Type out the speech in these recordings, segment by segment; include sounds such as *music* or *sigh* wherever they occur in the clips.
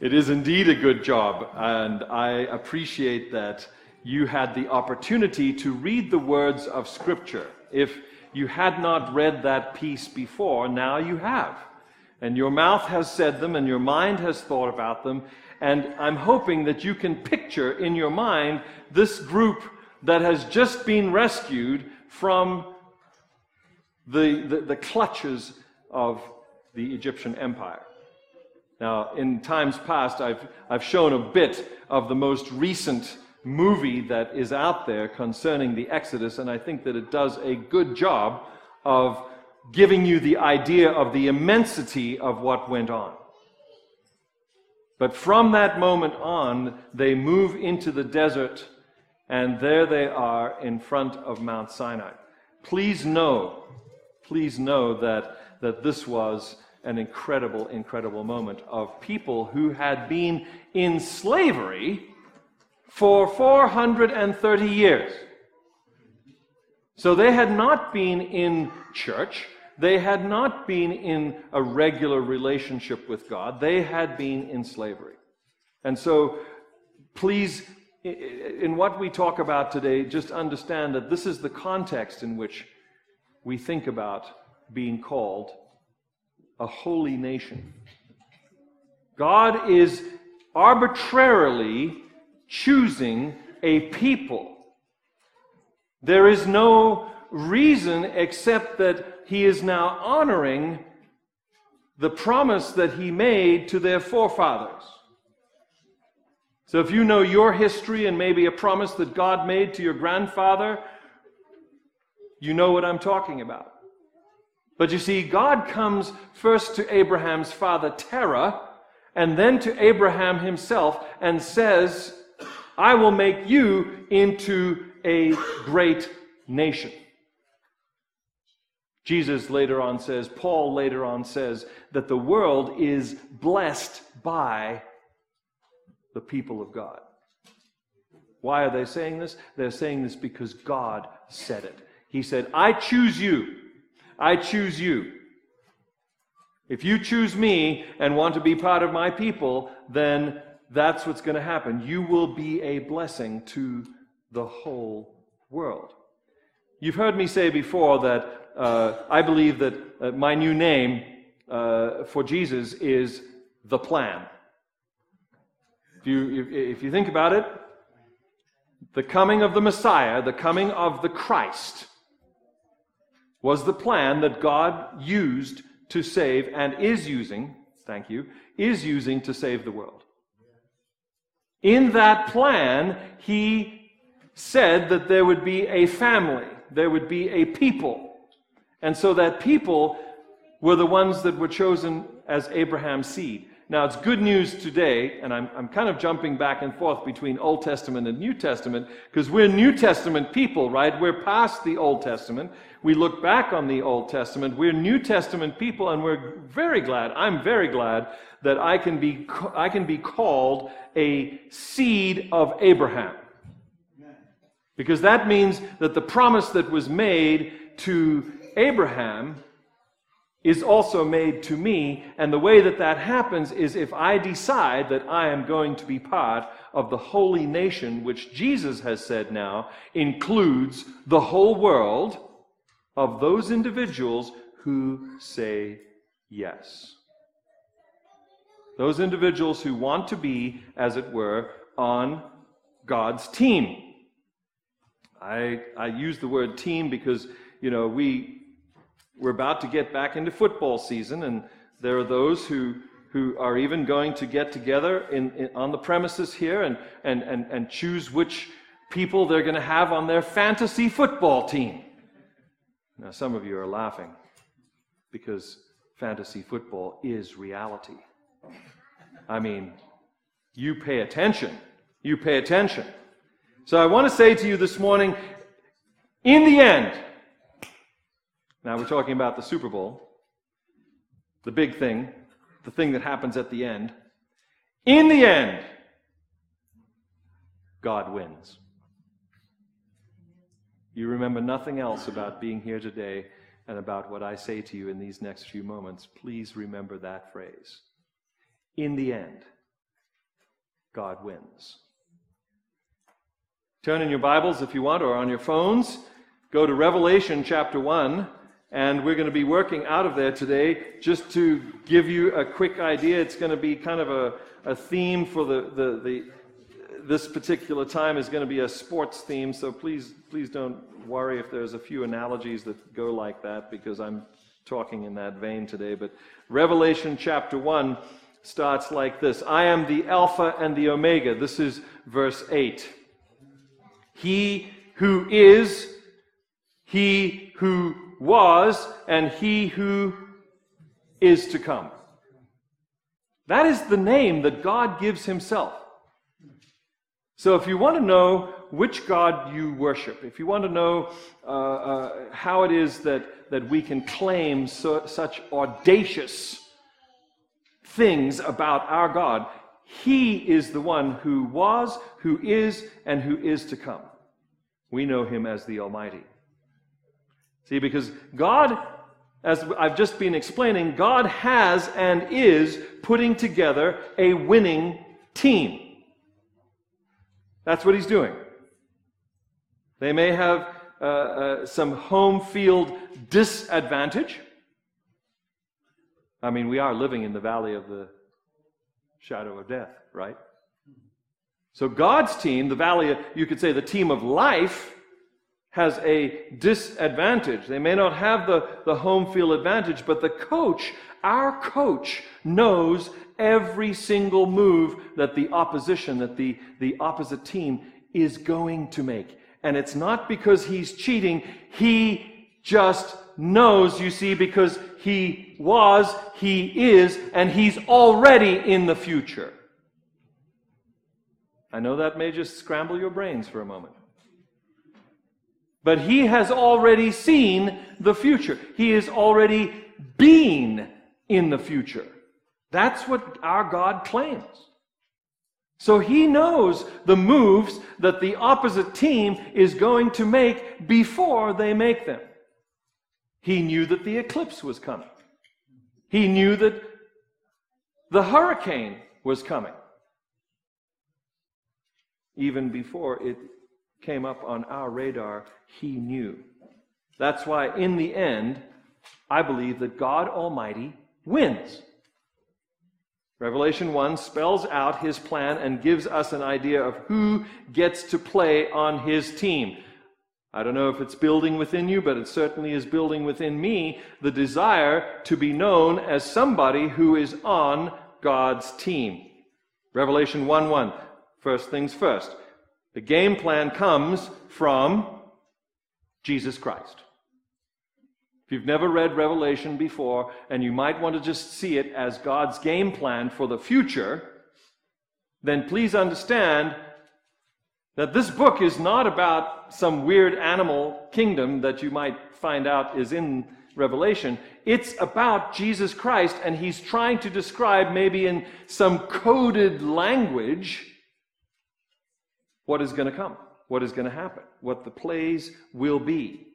It is indeed a good job, and I appreciate that you had the opportunity to read the words of Scripture. If you had not read that piece before, now you have. And your mouth has said them, and your mind has thought about them. And I'm hoping that you can picture in your mind this group that has just been rescued from the, the, the clutches of the Egyptian empire. Now, in times past, I've, I've shown a bit of the most recent movie that is out there concerning the Exodus, and I think that it does a good job of giving you the idea of the immensity of what went on. But from that moment on, they move into the desert, and there they are in front of Mount Sinai. Please know, please know that, that this was an incredible, incredible moment of people who had been in slavery for 430 years. So they had not been in church. They had not been in a regular relationship with God. They had been in slavery. And so, please, in what we talk about today, just understand that this is the context in which we think about being called a holy nation. God is arbitrarily choosing a people. There is no reason except that he is now honoring the promise that he made to their forefathers. So if you know your history and maybe a promise that God made to your grandfather, you know what I'm talking about. But you see, God comes first to Abraham's father, Terah, and then to Abraham himself and says, I will make you into a great nation. Jesus later on says, Paul later on says, that the world is blessed by the people of God. Why are they saying this? They're saying this because God said it. He said, I choose you. I choose you. If you choose me and want to be part of my people, then that's what's going to happen. You will be a blessing to the whole world. You've heard me say before that uh, I believe that uh, my new name uh, for Jesus is the plan. If you, if, if you think about it, the coming of the Messiah, the coming of the Christ, was the plan that God used to save and is using, thank you, is using to save the world. In that plan, he said that there would be a family, there would be a people. And so that people were the ones that were chosen as Abraham's seed. Now, it's good news today, and I'm, I'm kind of jumping back and forth between Old Testament and New Testament, because we're New Testament people, right? We're past the Old Testament. We look back on the Old Testament. We're New Testament people, and we're very glad, I'm very glad, that I can be, I can be called a seed of Abraham. Because that means that the promise that was made to Abraham is also made to me. And the way that that happens is if I decide that I am going to be part of the holy nation, which Jesus has said now includes the whole world of those individuals who say yes. Those individuals who want to be, as it were, on God's team. I, I use the word team because, you know, we, we're about to get back into football season, and there are those who, who are even going to get together in, in, on the premises here and, and, and, and choose which people they're going to have on their fantasy football team. Now, some of you are laughing because fantasy football is reality. I mean, you pay attention. You pay attention. So I want to say to you this morning in the end, now we're talking about the Super Bowl, the big thing, the thing that happens at the end. In the end, God wins. You remember nothing else about being here today and about what I say to you in these next few moments. Please remember that phrase. In the end, God wins. Turn in your Bibles if you want, or on your phones. Go to Revelation chapter 1, and we're going to be working out of there today. Just to give you a quick idea, it's going to be kind of a, a theme for the, the, the this particular time is going to be a sports theme, so please, please don't worry if there's a few analogies that go like that, because I'm talking in that vein today. But Revelation chapter 1 starts like this I am the Alpha and the Omega. This is verse 8. He who is, he who was, and he who is to come. That is the name that God gives himself. So if you want to know which God you worship, if you want to know uh, uh, how it is that, that we can claim so, such audacious things about our God, He is the one who was, who is, and who is to come. We know Him as the Almighty. See, because God, as I've just been explaining, God has and is putting together a winning team. That's what he's doing. They may have uh, uh, some home field disadvantage. I mean, we are living in the valley of the shadow of death, right? So God's team, the valley, you could say the team of life, has a disadvantage. They may not have the, the home field advantage, but the coach, our coach, knows every single move that the opposition, that the, the opposite team is going to make. And it's not because he's cheating, he just knows, you see, because he was, he is, and he's already in the future. I know that may just scramble your brains for a moment. But he has already seen the future. He is already being in the future. That's what our God claims. So he knows the moves that the opposite team is going to make before they make them. He knew that the eclipse was coming. He knew that the hurricane was coming. Even before it came up on our radar, he knew. That's why, in the end, I believe that God Almighty wins. Revelation 1 spells out his plan and gives us an idea of who gets to play on his team. I don't know if it's building within you, but it certainly is building within me the desire to be known as somebody who is on God's team. Revelation 1 1. First things first. The game plan comes from Jesus Christ. If you've never read Revelation before, and you might want to just see it as God's game plan for the future, then please understand that this book is not about some weird animal kingdom that you might find out is in Revelation. It's about Jesus Christ, and he's trying to describe, maybe in some coded language, what is going to come, what is going to happen, what the plays will be.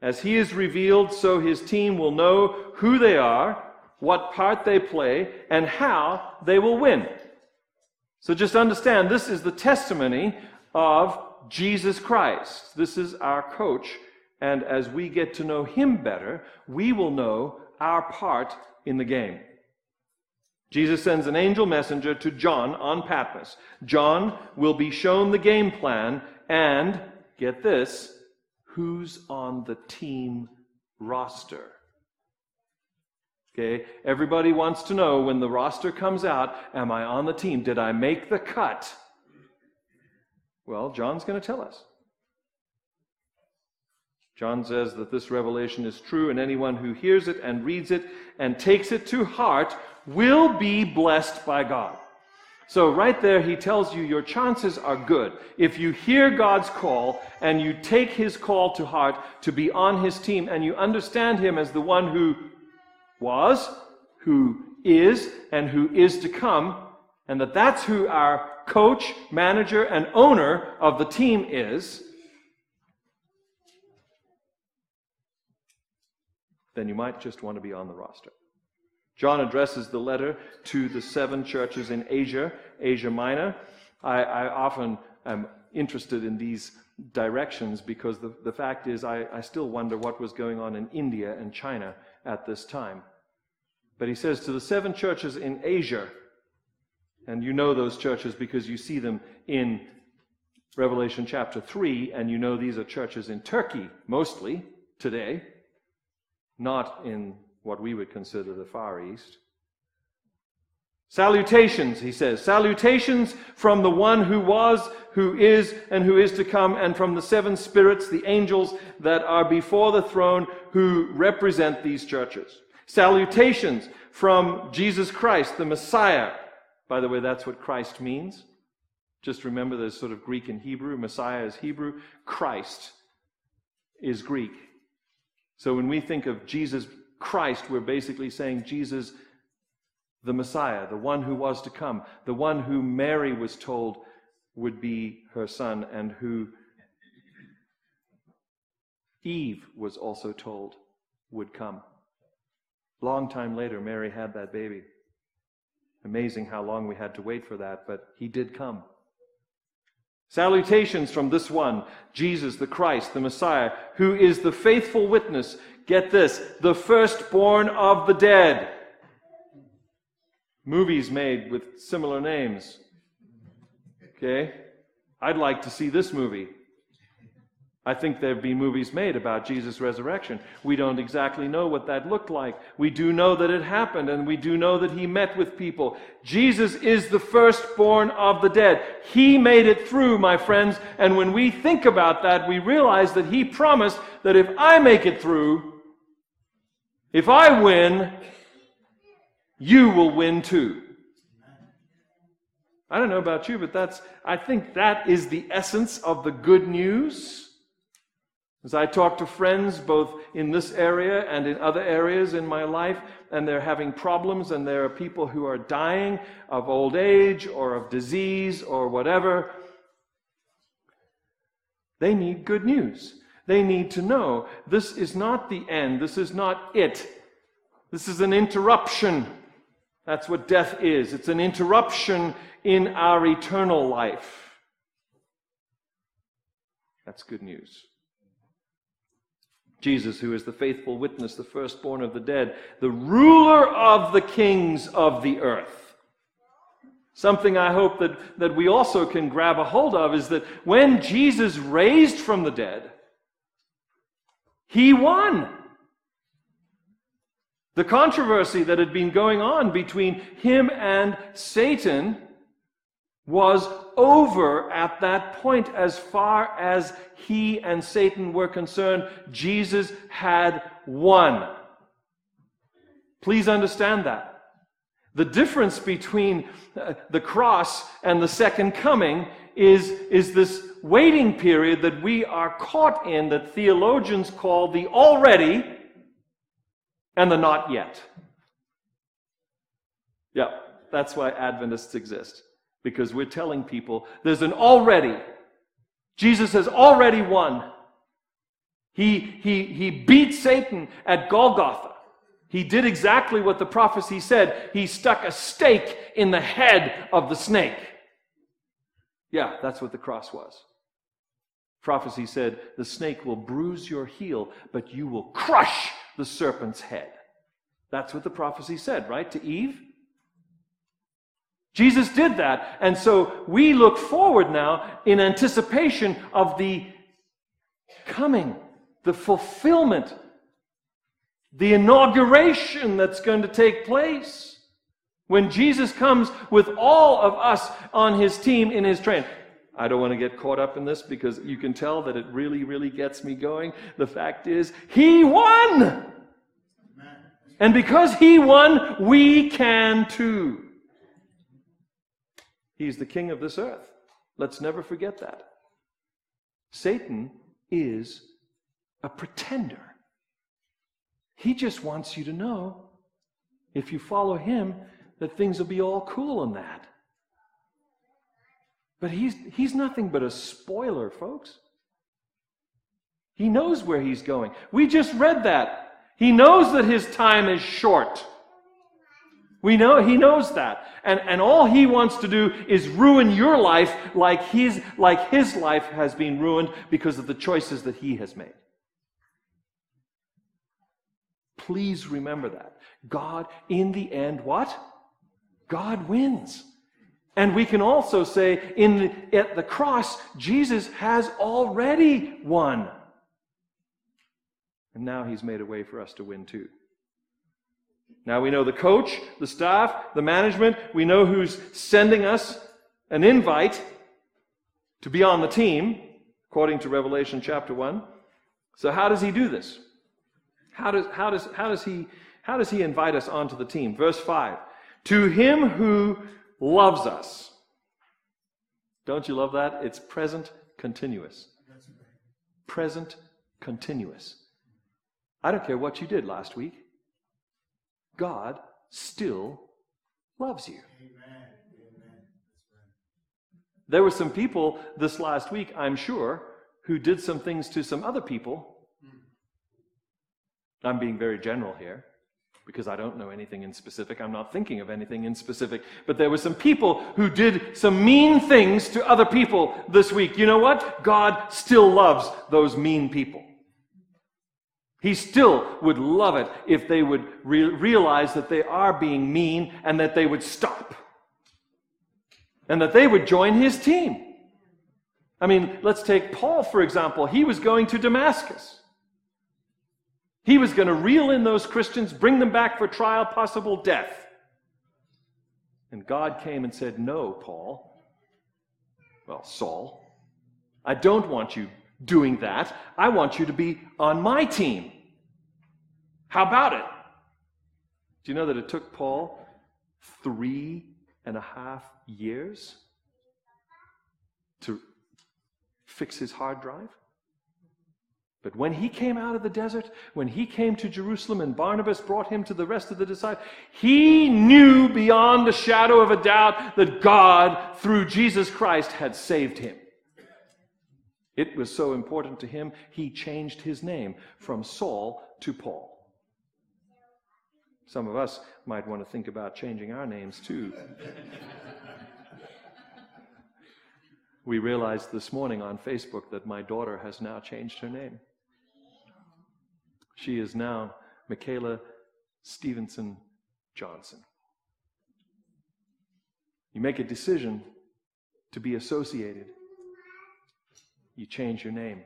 As he is revealed, so his team will know who they are, what part they play, and how they will win. So just understand this is the testimony of Jesus Christ. This is our coach. And as we get to know him better, we will know our part in the game. Jesus sends an angel messenger to John on Patmos. John will be shown the game plan and, get this, who's on the team roster. Okay, everybody wants to know when the roster comes out, am I on the team? Did I make the cut? Well, John's going to tell us. John says that this revelation is true, and anyone who hears it and reads it and takes it to heart will be blessed by God. So, right there, he tells you your chances are good. If you hear God's call and you take his call to heart to be on his team and you understand him as the one who was, who is, and who is to come, and that that's who our coach, manager, and owner of the team is, then you might just want to be on the roster. John addresses the letter to the seven churches in Asia, Asia Minor. I, I often am interested in these directions because the, the fact is, I, I still wonder what was going on in India and China at this time. But he says to the seven churches in Asia, and you know those churches because you see them in Revelation chapter 3, and you know these are churches in Turkey mostly today, not in what we would consider the Far East. Salutations, he says. Salutations from the one who was, who is, and who is to come, and from the seven spirits, the angels that are before the throne, who represent these churches. Salutations from Jesus Christ, the Messiah. By the way, that's what Christ means. Just remember there's sort of Greek and Hebrew. Messiah is Hebrew. Christ is Greek. So when we think of Jesus Christ, we're basically saying Jesus the Messiah, the one who was to come, the one who Mary was told would be her son, and who Eve was also told would come. Long time later, Mary had that baby. Amazing how long we had to wait for that, but he did come. Salutations from this one, Jesus the Christ, the Messiah, who is the faithful witness. Get this, the firstborn of the dead movies made with similar names. Okay? I'd like to see this movie. I think there've been movies made about Jesus' resurrection. We don't exactly know what that looked like. We do know that it happened, and we do know that he met with people. Jesus is the firstborn of the dead. He made it through, my friends, and when we think about that, we realize that he promised that if I make it through, if I win, you will win too. I don't know about you, but that's, I think that is the essence of the good news. As I talk to friends, both in this area and in other areas in my life, and they're having problems, and there are people who are dying of old age or of disease or whatever, they need good news. They need to know this is not the end, this is not it, this is an interruption. That's what death is. It's an interruption in our eternal life. That's good news. Jesus, who is the faithful witness, the firstborn of the dead, the ruler of the kings of the earth. Something I hope that, that we also can grab a hold of is that when Jesus raised from the dead, he won. The controversy that had been going on between him and Satan was over at that point as far as he and Satan were concerned. Jesus had won. Please understand that. The difference between uh, the cross and the second coming is, is this waiting period that we are caught in that theologians call the already and the not yet. Yeah, that's why Adventists exist. Because we're telling people there's an already. Jesus has already won. He, he, he beat Satan at Golgotha. He did exactly what the prophecy said. He stuck a stake in the head of the snake. Yeah, that's what the cross was. Prophecy said, The snake will bruise your heel, but you will crush the serpent's head. That's what the prophecy said, right? To Eve? Jesus did that. And so we look forward now in anticipation of the coming, the fulfillment, the inauguration that's going to take place when Jesus comes with all of us on his team in his train. I don't want to get caught up in this because you can tell that it really, really gets me going. The fact is, he won! And because he won, we can too. He's the king of this earth. Let's never forget that. Satan is a pretender. He just wants you to know, if you follow him, that things will be all cool in that. But he's, he's nothing but a spoiler, folks. He knows where he's going. We just read that he knows that his time is short. We know he knows that. And, and all he wants to do is ruin your life like his, like his life has been ruined because of the choices that he has made. Please remember that. God, in the end, what? God wins. And we can also say in at the cross, Jesus has already won. And now he's made a way for us to win too. Now we know the coach, the staff, the management. We know who's sending us an invite to be on the team, according to Revelation chapter 1. So, how does he do this? How does, how does, how does, he, how does he invite us onto the team? Verse 5 To him who loves us. Don't you love that? It's present continuous. Present continuous. I don't care what you did last week. God still loves you. There were some people this last week, I'm sure, who did some things to some other people. I'm being very general here because I don't know anything in specific. I'm not thinking of anything in specific. But there were some people who did some mean things to other people this week. You know what? God still loves those mean people. He still would love it if they would re- realize that they are being mean and that they would stop. And that they would join his team. I mean, let's take Paul, for example. He was going to Damascus. He was going to reel in those Christians, bring them back for trial, possible death. And God came and said, No, Paul. Well, Saul, I don't want you doing that. I want you to be on my team. How about it? Do you know that it took Paul three and a half years to fix his hard drive? But when he came out of the desert, when he came to Jerusalem and Barnabas brought him to the rest of the disciples, he knew beyond a shadow of a doubt that God, through Jesus Christ, had saved him. It was so important to him, he changed his name from Saul to Paul. Some of us might want to think about changing our names too. *laughs* we realized this morning on Facebook that my daughter has now changed her name. She is now Michaela Stevenson Johnson. You make a decision to be associated, you change your name.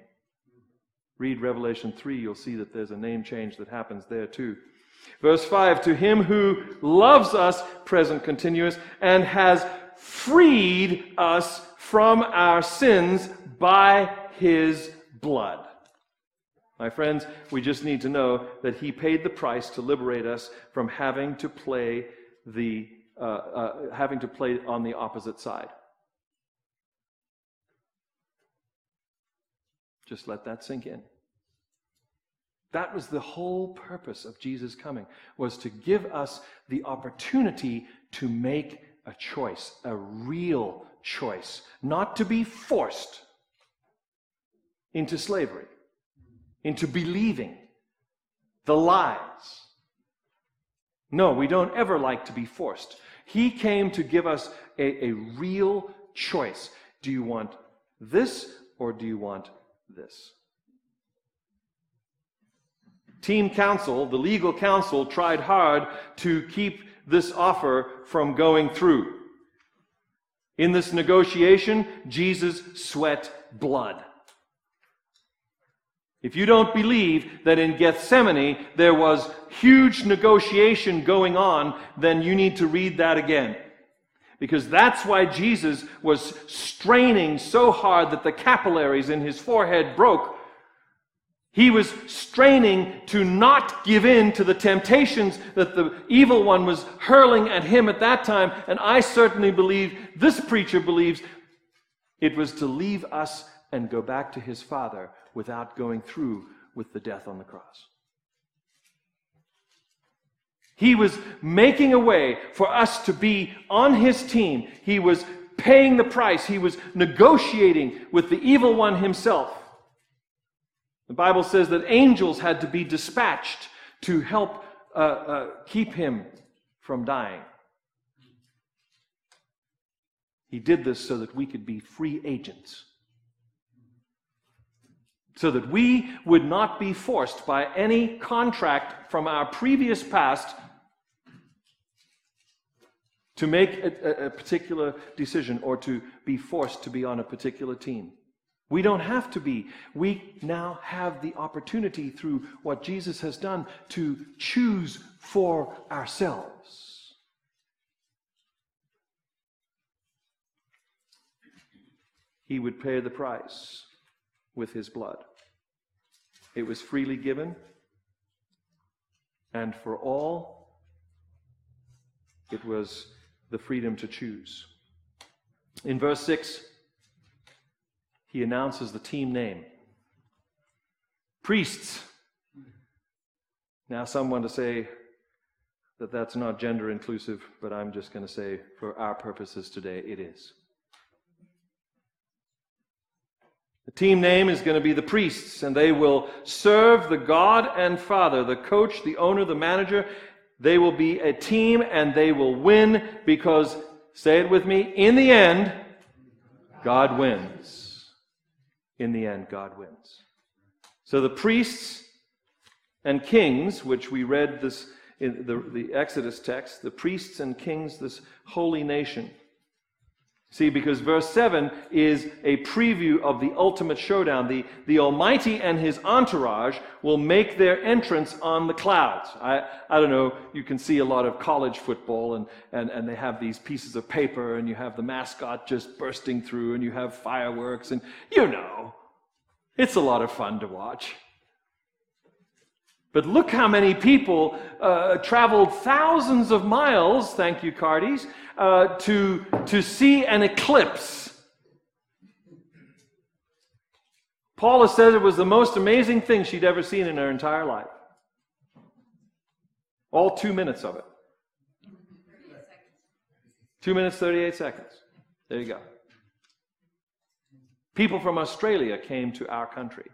Read Revelation 3, you'll see that there's a name change that happens there too. Verse 5 To him who loves us, present continuous, and has freed us from our sins by his blood. My friends, we just need to know that He paid the price to liberate us from having to play the uh, uh, having to play on the opposite side. Just let that sink in. That was the whole purpose of Jesus coming, was to give us the opportunity to make a choice, a real choice, not to be forced into slavery into believing the lies. No, we don't ever like to be forced. He came to give us a, a real choice. Do you want this or do you want this? Team counsel, the legal counsel, tried hard to keep this offer from going through. In this negotiation, Jesus sweat blood. If you don't believe that in Gethsemane there was huge negotiation going on, then you need to read that again. Because that's why Jesus was straining so hard that the capillaries in his forehead broke. He was straining to not give in to the temptations that the evil one was hurling at him at that time. And I certainly believe, this preacher believes, it was to leave us and go back to his Father without going through with the death on the cross. He was making a way for us to be on his team. He was paying the price. He was negotiating with the evil one himself. The Bible says that angels had to be dispatched to help uh, uh, keep him from dying. He did this so that we could be free agents, so that we would not be forced by any contract from our previous past to make a, a particular decision or to be forced to be on a particular team. We don't have to be. We now have the opportunity through what Jesus has done to choose for ourselves. He would pay the price with his blood. It was freely given, and for all, it was the freedom to choose. In verse 6, he announces the team name priests. Now, some want to say that that's not gender inclusive, but I'm just going to say, for our purposes today, it is. The team name is going to be the priests, and they will serve the God and Father, the coach, the owner, the manager. They will be a team and they will win because, say it with me, in the end, God wins in the end, God wins. So the priests and kings, which we read this in the, the Exodus text, the priests and kings, this holy nation. See, because verse 7 is a preview of the ultimate showdown. The, the Almighty and his entourage will make their entrance on the clouds. I, I don't know, you can see a lot of college football, and, and, and they have these pieces of paper, and you have the mascot just bursting through, and you have fireworks, and you know, it's a lot of fun to watch. But look how many people uh, traveled thousands of miles, thank you, Cardis, uh, to, to see an eclipse. Paula says it was the most amazing thing she'd ever seen in her entire life. All two minutes of it. Two minutes, 38 seconds. There you go. People from Australia came to our country.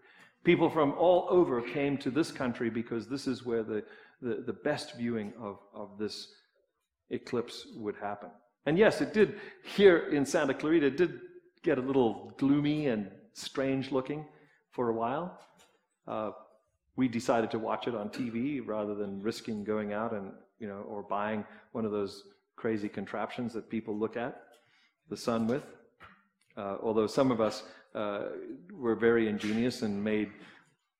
People from all over came to this country because this is where the, the, the best viewing of, of this eclipse would happen. And yes, it did, here in Santa Clarita, it did get a little gloomy and strange looking for a while. Uh, we decided to watch it on TV rather than risking going out and, you know, or buying one of those crazy contraptions that people look at the sun with. Uh, although some of us Uh, were very ingenious and made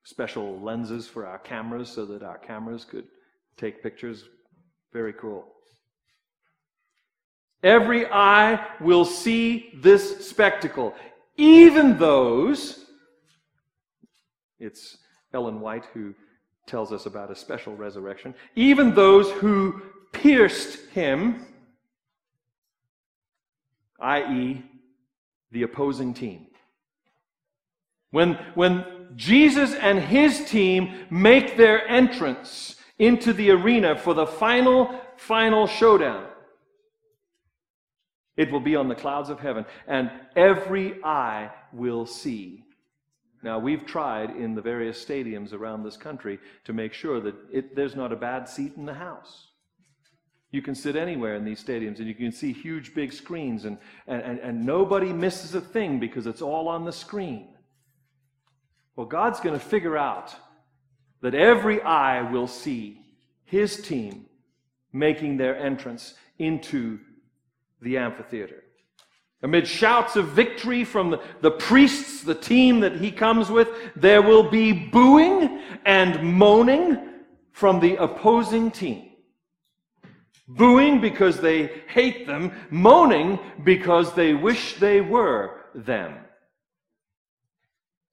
special lenses for our cameras so that our cameras could take pictures. Very cool. Every eye will see this spectacle, even those. It's Ellen White who tells us about a special resurrection. Even those who pierced him, i.e., the opposing team. When, when Jesus and his team make their entrance into the arena for the final, final showdown, it will be on the clouds of heaven, and every eye will see. Now, we've tried in the various stadiums around this country to make sure that it, there's not a bad seat in the house. You can sit anywhere in these stadiums and you can see huge big screens, and, and, and, and nobody misses a thing because it's all on the screen. Well, God's going to figure out that every eye will see his team making their entrance into the amphitheater. Amid shouts of victory from the, the, priests, the team that he comes with, there will be booing and moaning from the opposing team. Booing because they hate them, moaning because they wish they were them.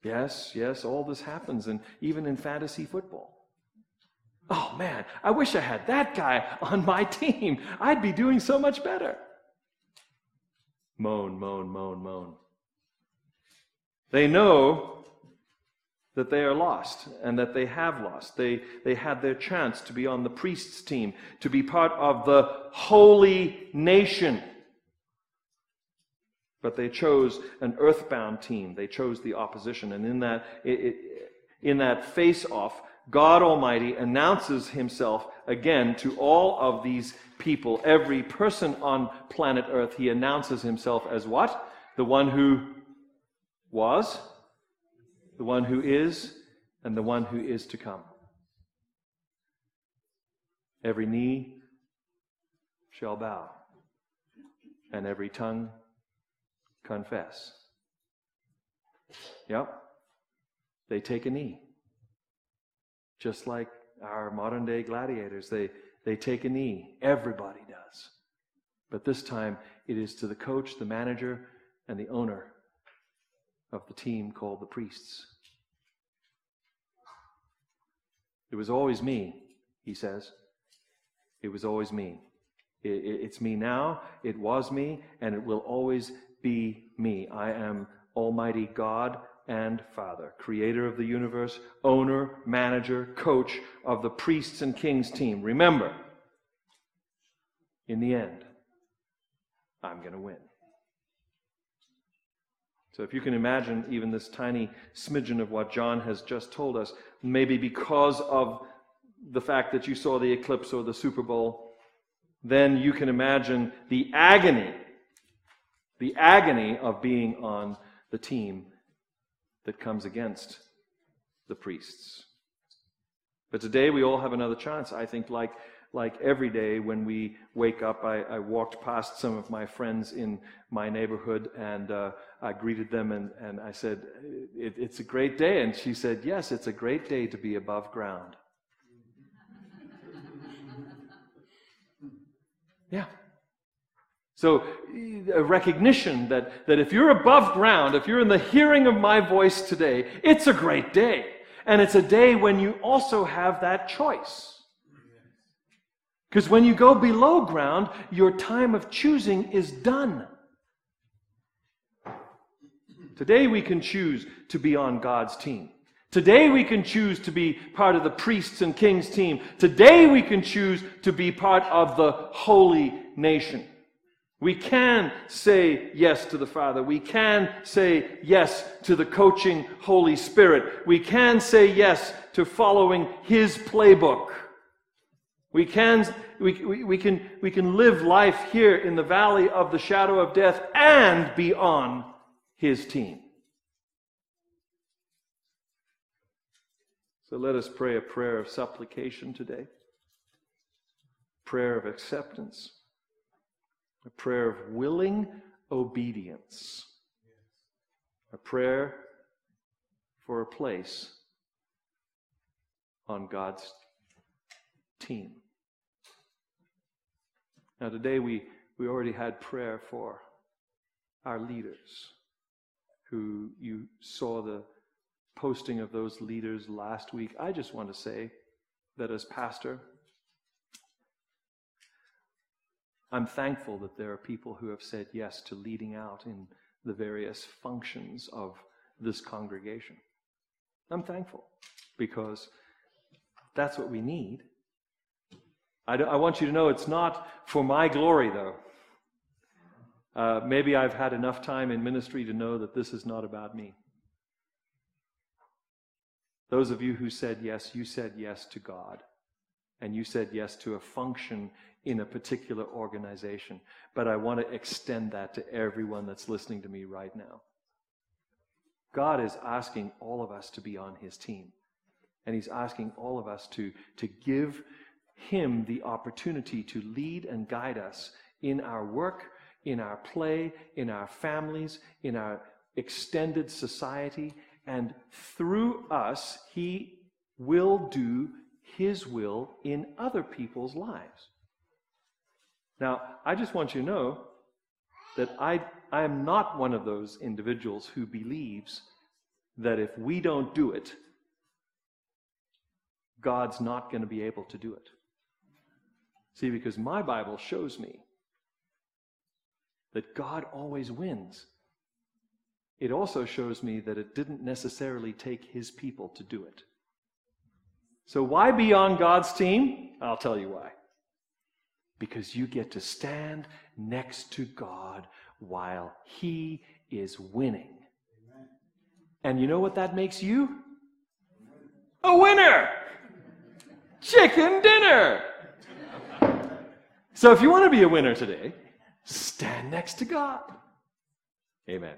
Yes, yes, all this happens, and even in fantasy football. Oh man, I wish I had that guy on my *laughs* team. I'd be doing so much better. Moan, moan, moan, moan. They know that they are lost and that they have lost. They, they had their chance to be on the priest's team, to be part of the holy nation. But they chose an earthbound team. They chose the opposition. And in that, in that face off, God Almighty announces himself again to all of these people, every person on planet Earth, he announces himself as what? The one who was, the one who is, and the one who is to come. Every knee shall bow, and every tongue confess. Yep, they take a knee. Just like our modern day gladiators, they, they take a knee. Everybody does. But this time, it is to the coach, the manager, and the owner of the team called the priests. It was always me, he says. It was always me. It, it, it's me now, it was me, and it will always be me. I am Almighty God and Father, creator of the universe, owner, manager, coach of the priests and kings team. Remember, in the end, I'm going to win. So, if you can imagine even this tiny smidgen of what John has just told us, maybe because of the fact that you saw the eclipse or the Super Bowl, then you can imagine the agony, the agony of being on the team that comes against the priests. But today we all have another chance. I think, like, like every day when we wake up, I, I walked past some of my friends in my neighborhood and uh, I greeted them and, and I said, it, It's a great day. And she said, Yes, it's a great day to be above ground. *laughs* yeah. So, a recognition that, that if you're above ground, if you're in the hearing of my voice today, it's a great day. And it's a day when you also have that choice. Because when you go below ground, your time of choosing is done. Today we can choose to be on God's team. Today we can choose to be part of the priests and kings team. Today we can choose to be part of the holy nation. We can say yes to the Father. We can say yes to the coaching Holy Spirit. We can say yes to following His playbook. We can, we, we, we, can, we can live life here in the valley of the shadow of death and be on His team. So let us pray a prayer of supplication today, prayer of acceptance a prayer of willing obedience, a prayer for a place on God's team. Now, today we, we already had prayer for our leaders, who you saw the posting of those leaders last week. I just want to say that as pastor, I'm thankful that there are people who have said yes to leading out in the various functions of this congregation. I'm thankful because that's what we need. I, I want you to know it's not for my glory, though. Uh, maybe I've had enough time in ministry to know that this is not about me. Those of you who said yes, you said yes to God. And you said yes to a function in a particular organization. But I want to extend that to everyone that's listening to me right now. God is asking all of us to be on his team. And he's asking all of us to, to give him the opportunity to lead and guide us in our work, in our play, in our families, in our extended society. And through us, he will do his will in other people's lives. Now, I just want you to know that I, I am not one of those individuals who believes that if we don't do it, God's not going to be able to do it. See, because my Bible shows me that God always wins. It also shows me that it didn't necessarily take his people to do it. So, why be on God's team? I'll tell you why because you get to stand next to God while He is winning. And you know what that makes you? A winner! Chicken dinner! So if you want to be a winner today, stand next to God. Amen.